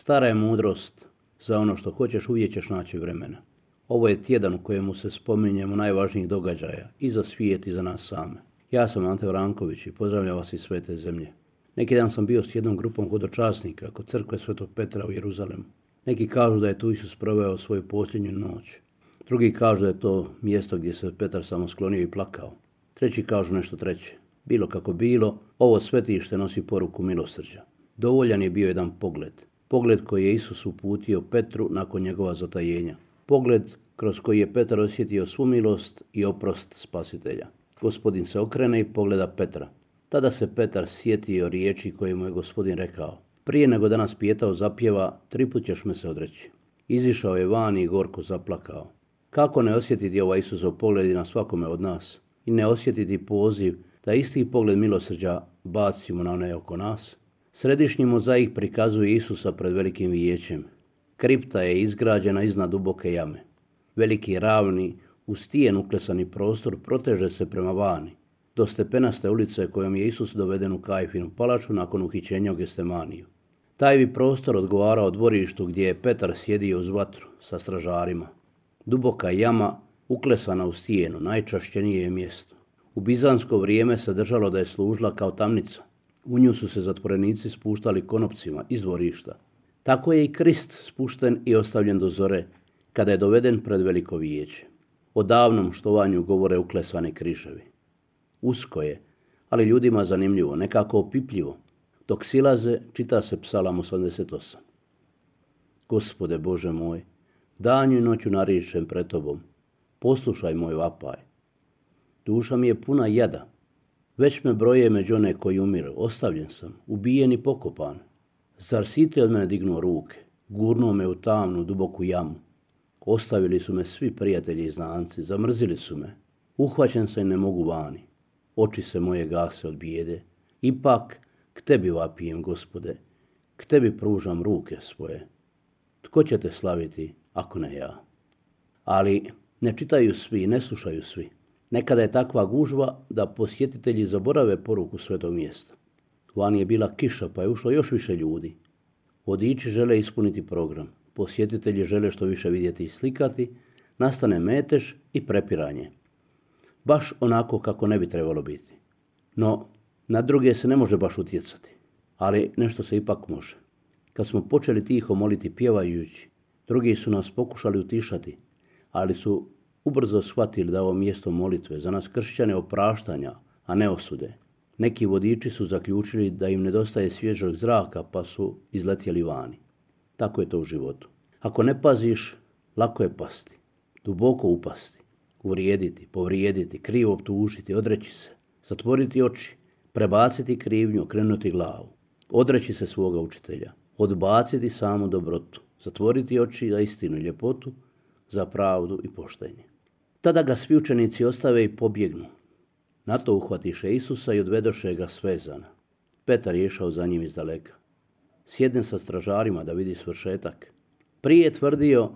Stara je mudrost, za ono što hoćeš uvijek ćeš naći vremena. Ovo je tjedan u kojemu se spominjemo najvažnijih događaja i za svijet i za nas same. Ja sam Ante Vranković i pozdravljam vas iz svete zemlje. Neki dan sam bio s jednom grupom hodočasnika kod crkve Svetog Petra u Jeruzalemu. Neki kažu da je tu Isus proveo svoju posljednju noć. Drugi kažu da je to mjesto gdje se Petar samo sklonio i plakao. Treći kažu nešto treće. Bilo kako bilo, ovo svetište nosi poruku milosrđa. Dovoljan je bio jedan pogled. Pogled koji je Isus uputio Petru nakon njegova zatajenja. Pogled kroz koji je Petar osjetio svu milost i oprost spasitelja. Gospodin se okrene i pogleda Petra. Tada se Petar sjetio riječi koje mu je gospodin rekao. Prije nego danas pijetao zapjeva, tri put ćeš me se odreći. Izišao je van i gorko zaplakao. Kako ne osjetiti ovaj Isusov pogled na svakome od nas i ne osjetiti poziv da isti pogled milosrđa bacimo na one oko nas? Središnji mozaik prikazuje Isusa pred velikim vijećem. Kripta je izgrađena iznad duboke jame. Veliki ravni, u stijen uklesani prostor proteže se prema vani, do stepenaste ulice kojom je Isus doveden u Kajfinu palaču nakon uhićenja u Gestemaniju. Taj bi prostor odgovarao dvorištu gdje je Petar sjedio uz vatru sa stražarima. Duboka jama, uklesana u stijenu, najčašćenije je mjesto. U bizansko vrijeme se držalo da je služila kao tamnica. U nju su se zatvorenici spuštali konopcima iz dvorišta. Tako je i Krist spušten i ostavljen do zore, kada je doveden pred veliko vijeće. O davnom štovanju govore uklesane križevi. Usko je, ali ljudima zanimljivo, nekako opipljivo. Dok silaze, čita se psalam 88. Gospode Bože moj, danju i noću naričem pred Tobom. Poslušaj moj vapaj. Duša mi je puna jada. Već me broje među one koji umiru. Ostavljen sam, ubijen i pokopan. Zar si ti od mene dignuo ruke? Gurnuo me u tamnu, duboku jamu. Ostavili su me svi prijatelji i znanci, zamrzili su me. Uhvaćen sam i ne mogu vani. Oči se moje gase od bijede. Ipak, k tebi vapijem, gospode. K tebi pružam ruke svoje. Tko će te slaviti, ako ne ja? Ali ne čitaju svi, ne slušaju svi. Nekada je takva gužva da posjetitelji zaborave poruku svetog mjesta. Van je bila kiša pa je ušlo još više ljudi. Vodiči žele ispuniti program. Posjetitelji žele što više vidjeti i slikati. Nastane metež i prepiranje. Baš onako kako ne bi trebalo biti. No, na druge se ne može baš utjecati. Ali nešto se ipak može. Kad smo počeli tiho moliti pjevajući, drugi su nas pokušali utišati, ali su ubrzo shvatili da ovo mjesto molitve za nas kršćane opraštanja, a ne osude. Neki vodiči su zaključili da im nedostaje svježog zraka pa su izletjeli vani. Tako je to u životu. Ako ne paziš, lako je pasti, duboko upasti, uvrijediti, povrijediti, krivo optužiti, odreći se, zatvoriti oči, prebaciti krivnju, okrenuti glavu, odreći se svoga učitelja, odbaciti samu dobrotu, zatvoriti oči za istinu i ljepotu, za pravdu i poštenje. Tada ga svi učenici ostave i pobjegnu. Na to uhvatiše Isusa i odvedoše ga svezana. Petar je išao za njim iz daleka. Sjedne sa stražarima da vidi svršetak. Prije je tvrdio,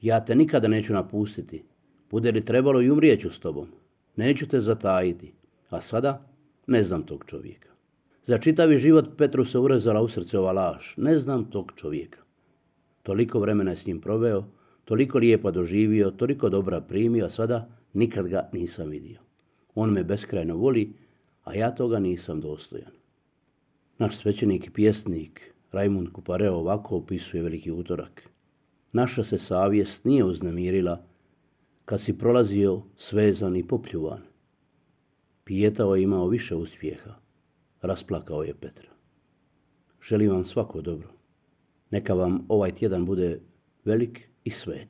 ja te nikada neću napustiti. Bude li trebalo i umrijeću s tobom. Neću te zatajiti. A sada ne znam tog čovjeka. Za čitavi život Petru se urezala u srce ova laž. Ne znam tog čovjeka. Toliko vremena je s njim proveo, toliko lijepo doživio, toliko dobra primio, a sada nikad ga nisam vidio. On me beskrajno voli, a ja toga nisam dostojan. Naš svećenik i pjesnik Rajmund Kupareo ovako opisuje veliki utorak. Naša se savjest nije uznemirila kad si prolazio svezan i popljuvan. Pijetao je imao više uspjeha. Rasplakao je Petra. Želim vam svako dobro. Neka vam ovaj tjedan bude velik i svet.